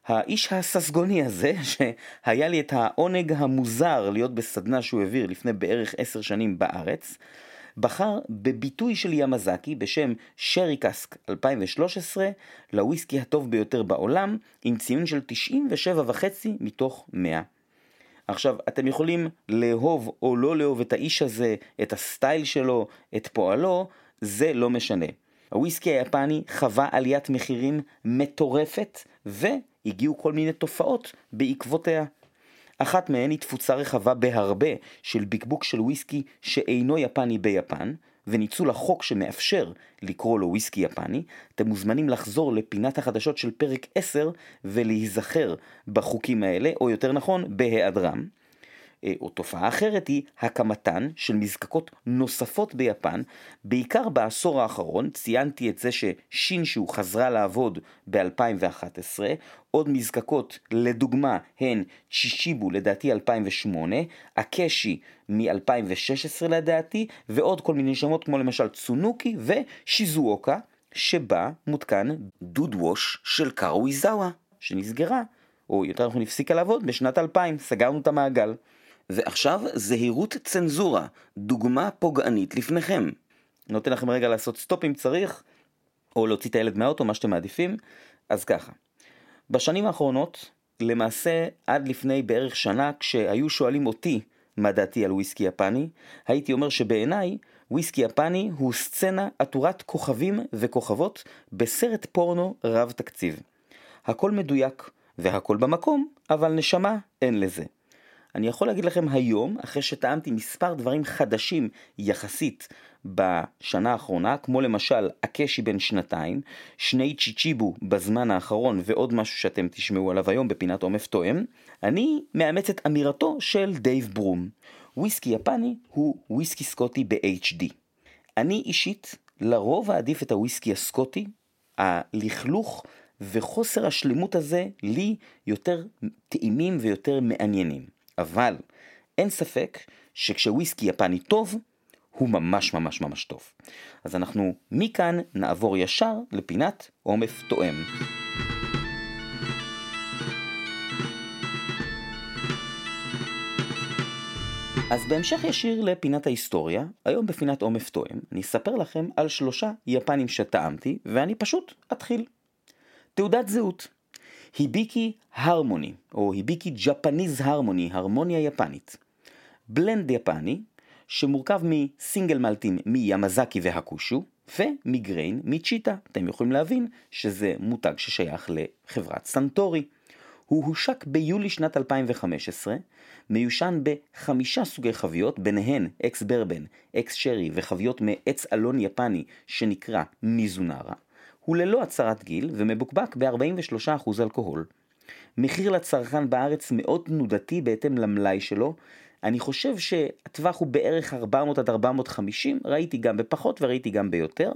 האיש הססגוני הזה, שהיה לי את העונג המוזר להיות בסדנה שהוא העביר לפני בערך עשר שנים בארץ, בחר בביטוי של ימזקי בשם Sherry Cask 2013 לוויסקי הטוב ביותר בעולם עם ציון של 97.5 מתוך 100. עכשיו, אתם יכולים לאהוב או לא לאהוב את האיש הזה, את הסטייל שלו, את פועלו, זה לא משנה. הוויסקי היפני חווה עליית מחירים מטורפת והגיעו כל מיני תופעות בעקבותיה. אחת מהן היא תפוצה רחבה בהרבה של בקבוק של וויסקי שאינו יפני ביפן, וניצול החוק שמאפשר לקרוא לו וויסקי יפני, אתם מוזמנים לחזור לפינת החדשות של פרק 10 ולהיזכר בחוקים האלה, או יותר נכון, בהיעדרם. אה, או תופעה אחרת היא הקמתן של מזקקות נוספות ביפן, בעיקר בעשור האחרון, ציינתי את זה ששינשו חזרה לעבוד ב-2011, עוד מזקקות לדוגמה הן צ'ישיבו לדעתי 2008, אקשי מ-2016 לדעתי, ועוד כל מיני שמות כמו למשל צונוקי ושיזואוקה, שבה מותקן דוד wash של קרוויזאווה, שנסגרה, או יותר נכון הפסיקה לעבוד בשנת 2000, סגרנו את המעגל. ועכשיו זהירות צנזורה, דוגמה פוגענית לפניכם. נותן לכם רגע לעשות סטופ אם צריך, או להוציא את הילד מהאוטו, מה שאתם מעדיפים. אז ככה, בשנים האחרונות, למעשה עד לפני בערך שנה, כשהיו שואלים אותי מה דעתי על וויסקי יפני, הייתי אומר שבעיניי וויסקי יפני הוא סצנה עטורת כוכבים וכוכבות בסרט פורנו רב תקציב. הכל מדויק והכל במקום, אבל נשמה אין לזה. אני יכול להגיד לכם היום, אחרי שטעמתי מספר דברים חדשים יחסית בשנה האחרונה, כמו למשל הקשי בן שנתיים, שני צ'יצ'יבו בזמן האחרון ועוד משהו שאתם תשמעו עליו היום בפינת עומף תואם, אני מאמץ את אמירתו של דייב ברום. וויסקי יפני הוא וויסקי סקוטי ב-HD. אני אישית לרוב אעדיף את הוויסקי הסקוטי, הלכלוך וחוסר השלמות הזה לי יותר טעימים ויותר מעניינים. אבל אין ספק שכשוויסקי יפני טוב, הוא ממש ממש ממש טוב. אז אנחנו מכאן נעבור ישר לפינת עומף תואם. אז בהמשך ישיר לפינת ההיסטוריה, היום בפינת עומף תואם, אני אספר לכם על שלושה יפנים שטעמתי, ואני פשוט אתחיל. תעודת זהות. היביקי הרמוני, או היביקי ג'פניז הרמוני, הרמוניה יפנית. blend יפני, שמורכב מסינגל מלטים מימזקי והקושו, ומ grain מצ'יטה. אתם יכולים להבין שזה מותג ששייך לחברת סנטורי. הוא הושק ביולי שנת 2015, מיושן בחמישה סוגי חביות, ביניהן ex bourbon, ex sherry וחביות מעץ אלון יפני שנקרא מיזונרה. הוא ללא הצהרת גיל ומבוקבק ב-43% אלכוהול. מחיר לצרכן בארץ מאוד תנודתי בהתאם למלאי שלו. אני חושב שהטווח הוא בערך 400 עד 450, ראיתי גם בפחות וראיתי גם ביותר.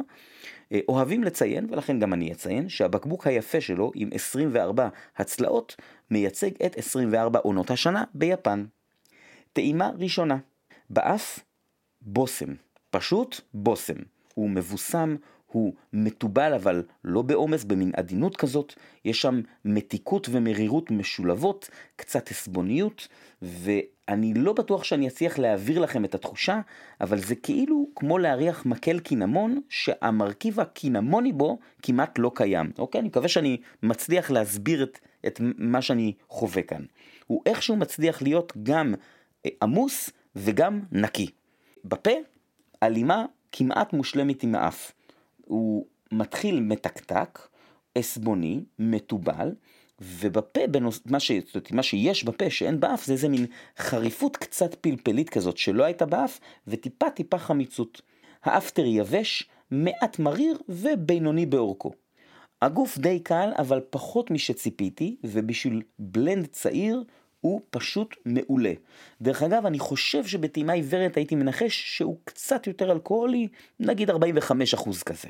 אה, אוהבים לציין, ולכן גם אני אציין, שהבקבוק היפה שלו עם 24 הצלעות מייצג את 24 עונות השנה ביפן. טעימה ראשונה, באף בושם, פשוט בושם. הוא מבוסם, הוא מתובל אבל לא בעומס, במין עדינות כזאת, יש שם מתיקות ומרירות משולבות, קצת עסבוניות, ואני לא בטוח שאני אצליח להעביר לכם את התחושה, אבל זה כאילו כמו להריח מקל קינמון, שהמרכיב הקינמוני בו כמעט לא קיים. אוקיי? אני מקווה שאני מצליח להסביר את, את מה שאני חווה כאן. הוא איכשהו מצליח להיות גם אה, עמוס וגם נקי. בפה, הלימה כמעט מושלמת עם האף. הוא מתחיל מתקתק, עסבוני, מתובל, ובפה, בנוס... מה, ש... מה שיש בפה שאין באף זה איזה מין חריפות קצת פלפלית כזאת שלא הייתה באף, וטיפה טיפה חמיצות. האפטר יבש, מעט מריר ובינוני באורכו. הגוף די קל, אבל פחות משציפיתי, ובשביל בלנד צעיר, הוא פשוט מעולה. דרך אגב, אני חושב שבטעימה עיוורת הייתי מנחש שהוא קצת יותר אלכוהולי, נגיד 45% כזה.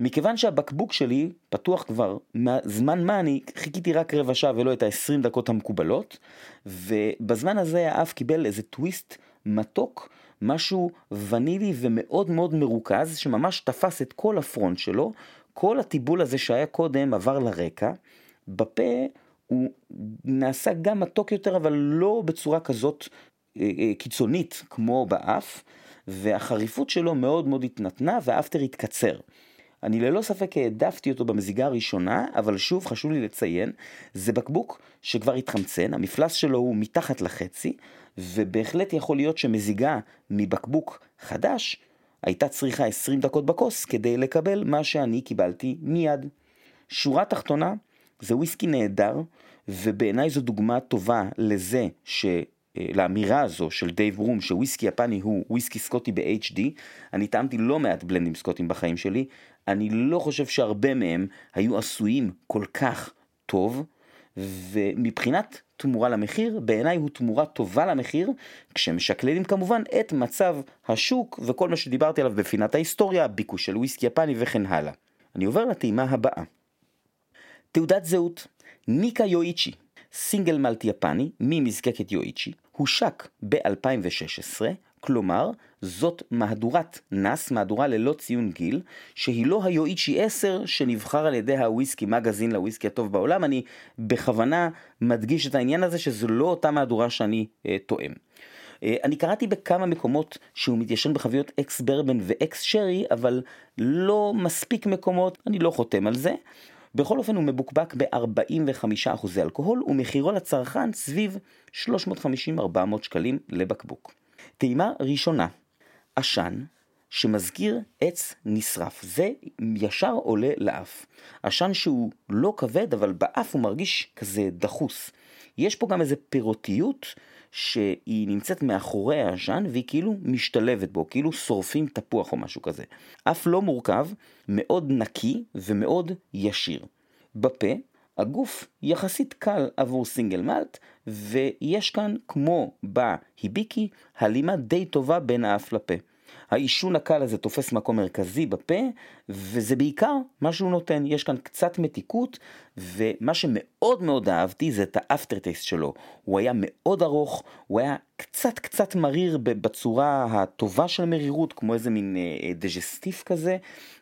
מכיוון שהבקבוק שלי פתוח כבר זמן מה, אני חיכיתי רק רבע שעה ולא את ה-20 דקות המקובלות, ובזמן הזה האף קיבל איזה טוויסט מתוק, משהו ונילי ומאוד מאוד מרוכז, שממש תפס את כל הפרונט שלו, כל הטיבול הזה שהיה קודם עבר לרקע, בפה הוא נעשה גם מתוק יותר, אבל לא בצורה כזאת אה, אה, קיצונית כמו באף, והחריפות שלו מאוד מאוד התנתנה והאפטר התקצר. אני ללא ספק העדפתי אותו במזיגה הראשונה, אבל שוב חשוב לי לציין, זה בקבוק שכבר התחמצן, המפלס שלו הוא מתחת לחצי, ובהחלט יכול להיות שמזיגה מבקבוק חדש הייתה צריכה 20 דקות בכוס כדי לקבל מה שאני קיבלתי מיד. שורה תחתונה, זה וויסקי נהדר, ובעיניי זו דוגמה טובה לזה ש... אה, לאמירה הזו של דייב ברום שוויסקי יפני הוא וויסקי סקוטי ב-HD, אני טעמתי לא מעט בלנדים סקוטים בחיים שלי, אני לא חושב שהרבה מהם היו עשויים כל כך טוב, ומבחינת תמורה למחיר, בעיניי הוא תמורה טובה למחיר, כשמשקללים כמובן את מצב השוק וכל מה שדיברתי עליו בפינת ההיסטוריה, ביקוש של וויסקי יפני וכן הלאה. אני עובר לטעימה הבאה. תעודת זהות, ניקה יואיצ'י, סינגל מלט יפני ממזקקת יואיצ'י, הושק ב-2016, כלומר, זאת מהדורת נאס, מהדורה ללא ציון גיל, שהיא לא היואיצ'י 10 שנבחר על ידי הוויסקי מגזין לוויסקי הטוב בעולם, אני בכוונה מדגיש את העניין הזה שזו לא אותה מהדורה שאני אה, טועם. אה, אני קראתי בכמה מקומות שהוא מתיישן בחביות אקס ברבן ואקס שרי, אבל לא מספיק מקומות, אני לא חותם על זה. בכל אופן הוא מבוקבק ב-45% אלכוהול ומחירו לצרכן סביב 350-400 שקלים לבקבוק. טעימה ראשונה, עשן שמזכיר עץ נשרף, זה ישר עולה לאף. עשן שהוא לא כבד אבל באף הוא מרגיש כזה דחוס. יש פה גם איזה פירותיות שהיא נמצאת מאחורי העשן והיא כאילו משתלבת בו, כאילו שורפים תפוח או משהו כזה. אף לא מורכב, מאוד נקי ומאוד ישיר. בפה, הגוף יחסית קל עבור סינגל מלט, ויש כאן, כמו בהיביקי, הלימה די טובה בין האף לפה. העישון הקל הזה תופס מקום מרכזי בפה, וזה בעיקר מה שהוא נותן. יש כאן קצת מתיקות, ומה שמאוד מאוד אהבתי זה את האפטר טייסט שלו. הוא היה מאוד ארוך, הוא היה קצת קצת מריר בצורה הטובה של מרירות, כמו איזה מין אה, דג'סטיף כזה,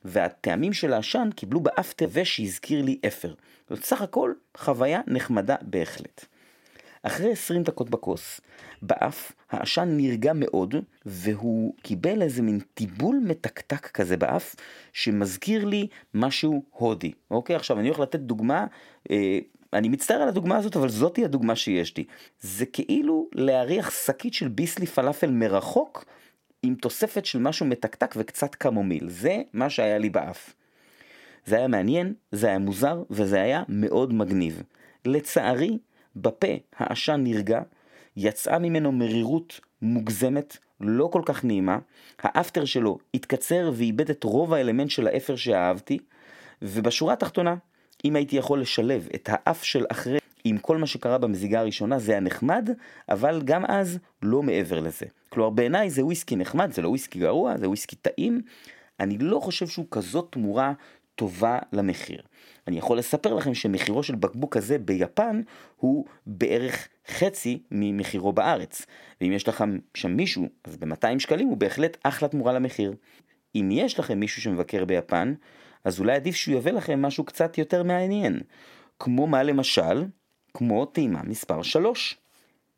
והטעמים של העשן קיבלו באפטר ושהזכיר לי אפר. זאת סך הכל חוויה נחמדה בהחלט. אחרי 20 דקות בכוס, באף העשן נרגע מאוד, והוא קיבל איזה מין טיבול מתקתק כזה באף, שמזכיר לי משהו הודי. אוקיי, עכשיו אני הולך לתת דוגמה, אה, אני מצטער על הדוגמה הזאת, אבל זאתי הדוגמה שיש לי. זה כאילו להריח שקית של ביסלי פלאפל מרחוק, עם תוספת של משהו מתקתק וקצת קמומיל. זה מה שהיה לי באף. זה היה מעניין, זה היה מוזר, וזה היה מאוד מגניב. לצערי, בפה העשן נרגע, יצאה ממנו מרירות מוגזמת, לא כל כך נעימה, האפטר שלו התקצר ואיבד את רוב האלמנט של האפר שאהבתי, ובשורה התחתונה, אם הייתי יכול לשלב את האף של אחרי עם כל מה שקרה במזיגה הראשונה זה היה נחמד, אבל גם אז לא מעבר לזה. כלומר בעיניי זה וויסקי נחמד, זה לא וויסקי גרוע, זה וויסקי טעים. אני לא חושב שהוא כזאת תמורה טובה למחיר. אני יכול לספר לכם שמחירו של בקבוק כזה ביפן הוא בערך חצי ממחירו בארץ. ואם יש לכם שם מישהו, אז ב-200 שקלים הוא בהחלט אחלה תמורה למחיר. אם יש לכם מישהו שמבקר ביפן, אז אולי עדיף שהוא יביא לכם משהו קצת יותר מעניין. כמו מה למשל? כמו טעימה מספר 3.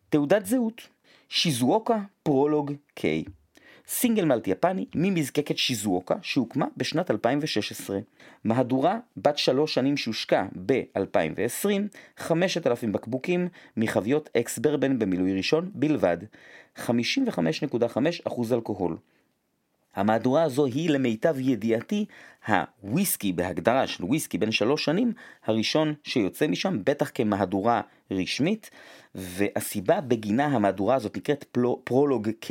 תעודת זהות. שיזואוקה פרולוג K. סינגל מלט יפני ממזקקת שיזואוקה שהוקמה בשנת 2016. מהדורה בת שלוש שנים שהושקה ב-2020, 5,000 בקבוקים מחביות אקס ברבן במילוי ראשון בלבד, 55.5% אלכוהול. המהדורה הזו היא למיטב ידיעתי הוויסקי בהגדרה של וויסקי בין שלוש שנים הראשון שיוצא משם בטח כמהדורה רשמית והסיבה בגינה המהדורה הזאת נקראת פרולוג K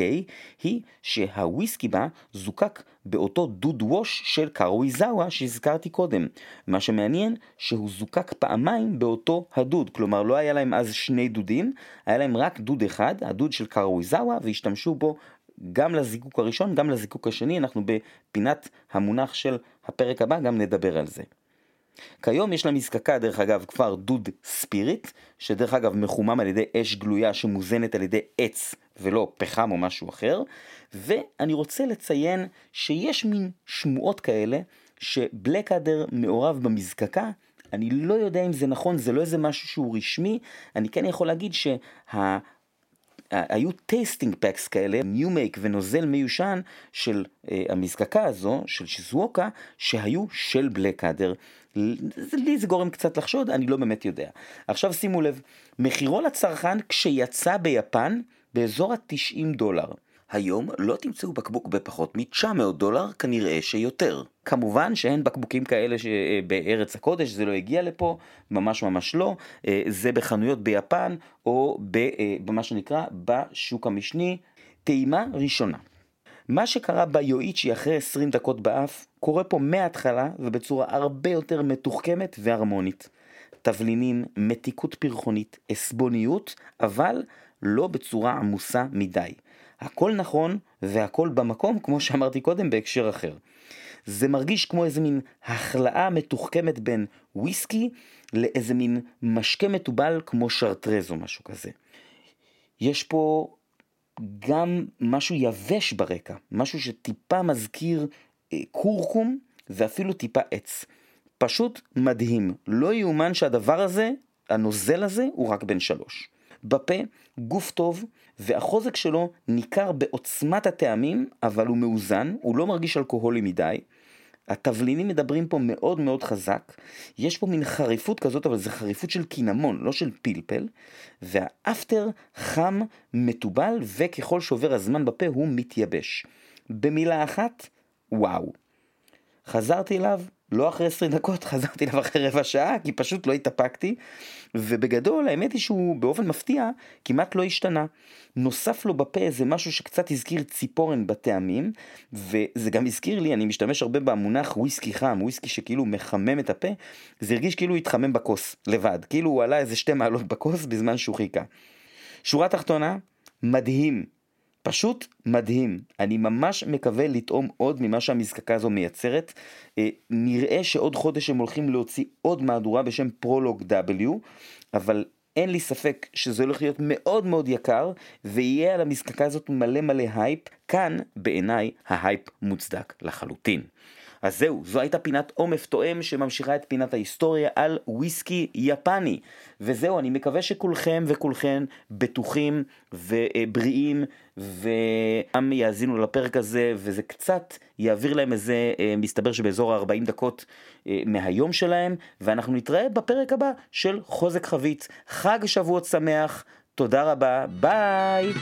היא שהוויסקי בה זוקק באותו דוד ווש של קרוויזאווה שהזכרתי קודם. מה שמעניין שהוא זוקק פעמיים באותו הדוד, כלומר לא היה להם אז שני דודים, היה להם רק דוד אחד, הדוד של קרוויזאווה והשתמשו בו גם לזיקוק הראשון, גם לזיקוק השני, אנחנו בפינת המונח של הפרק הבא, גם נדבר על זה. כיום יש למזקקה דרך אגב כבר דוד ספיריט, שדרך אגב מחומם על ידי אש גלויה שמוזנת על ידי עץ ולא פחם או משהו אחר, ואני רוצה לציין שיש מין שמועות כאלה שבלקאדר מעורב במזקקה, אני לא יודע אם זה נכון, זה לא איזה משהו שהוא רשמי, אני כן יכול להגיד שה... היו tasting packs כאלה, new make ונוזל מיושן של uh, המזקקה הזו, של שיזואוקה, שהיו של בלקאדר. לי זה גורם קצת לחשוד, אני לא באמת יודע. עכשיו שימו לב, מחירו לצרכן כשיצא ביפן באזור ה-90 דולר. היום לא תמצאו בקבוק בפחות מ-900 דולר, כנראה שיותר. כמובן שאין בקבוקים כאלה שבארץ הקודש, זה לא הגיע לפה, ממש ממש לא. אה, זה בחנויות ביפן, או אה, במה שנקרא בשוק המשני. טעימה ראשונה. מה שקרה ביואיצ'י אחרי 20 דקות באף, קורה פה מההתחלה ובצורה הרבה יותר מתוחכמת והרמונית. תבלינים, מתיקות פרחונית, עסבוניות, אבל לא בצורה עמוסה מדי. הכל נכון והכל במקום, כמו שאמרתי קודם, בהקשר אחר. זה מרגיש כמו איזה מין החלאה מתוחכמת בין וויסקי לאיזה מין משקה מתובל כמו שרטרז או משהו כזה. יש פה גם משהו יבש ברקע, משהו שטיפה מזכיר אה, קורקום ואפילו טיפה עץ. פשוט מדהים, לא יאומן שהדבר הזה, הנוזל הזה, הוא רק בן שלוש. בפה, גוף טוב, והחוזק שלו ניכר בעוצמת הטעמים, אבל הוא מאוזן, הוא לא מרגיש אלכוהולי מדי. התבלינים מדברים פה מאוד מאוד חזק, יש פה מין חריפות כזאת, אבל זה חריפות של קינמון, לא של פלפל, והאפטר חם, מתובל, וככל שעובר הזמן בפה הוא מתייבש. במילה אחת, וואו. חזרתי אליו, לא אחרי 20 דקות, חזרתי אליו אחרי רבע שעה, כי פשוט לא התאפקתי, ובגדול האמת היא שהוא באופן מפתיע כמעט לא השתנה. נוסף לו בפה איזה משהו שקצת הזכיר ציפורן בטעמים, וזה גם הזכיר לי, אני משתמש הרבה במונח וויסקי חם, וויסקי שכאילו מחמם את הפה, זה הרגיש כאילו הוא התחמם בכוס, לבד, כאילו הוא עלה איזה שתי מעלות בכוס בזמן שהוא חיכה. שורה תחתונה, מדהים. פשוט מדהים. אני ממש מקווה לטעום עוד ממה שהמזקקה הזו מייצרת. אה, נראה שעוד חודש הם הולכים להוציא עוד מהדורה בשם פרולוג W, אבל אין לי ספק שזה הולך להיות מאוד מאוד יקר, ויהיה על המזקקה הזאת מלא מלא הייפ. כאן, בעיניי, ההייפ מוצדק לחלוטין. אז זהו, זו הייתה פינת עומף תואם שממשיכה את פינת ההיסטוריה על וויסקי יפני. וזהו, אני מקווה שכולכם וכולכן בטוחים ובריאים וגם יאזינו לפרק הזה וזה קצת יעביר להם איזה, אה, מסתבר שבאזור ה-40 דקות אה, מהיום שלהם ואנחנו נתראה בפרק הבא של חוזק חבית. חג שבועות שמח, תודה רבה, ביי!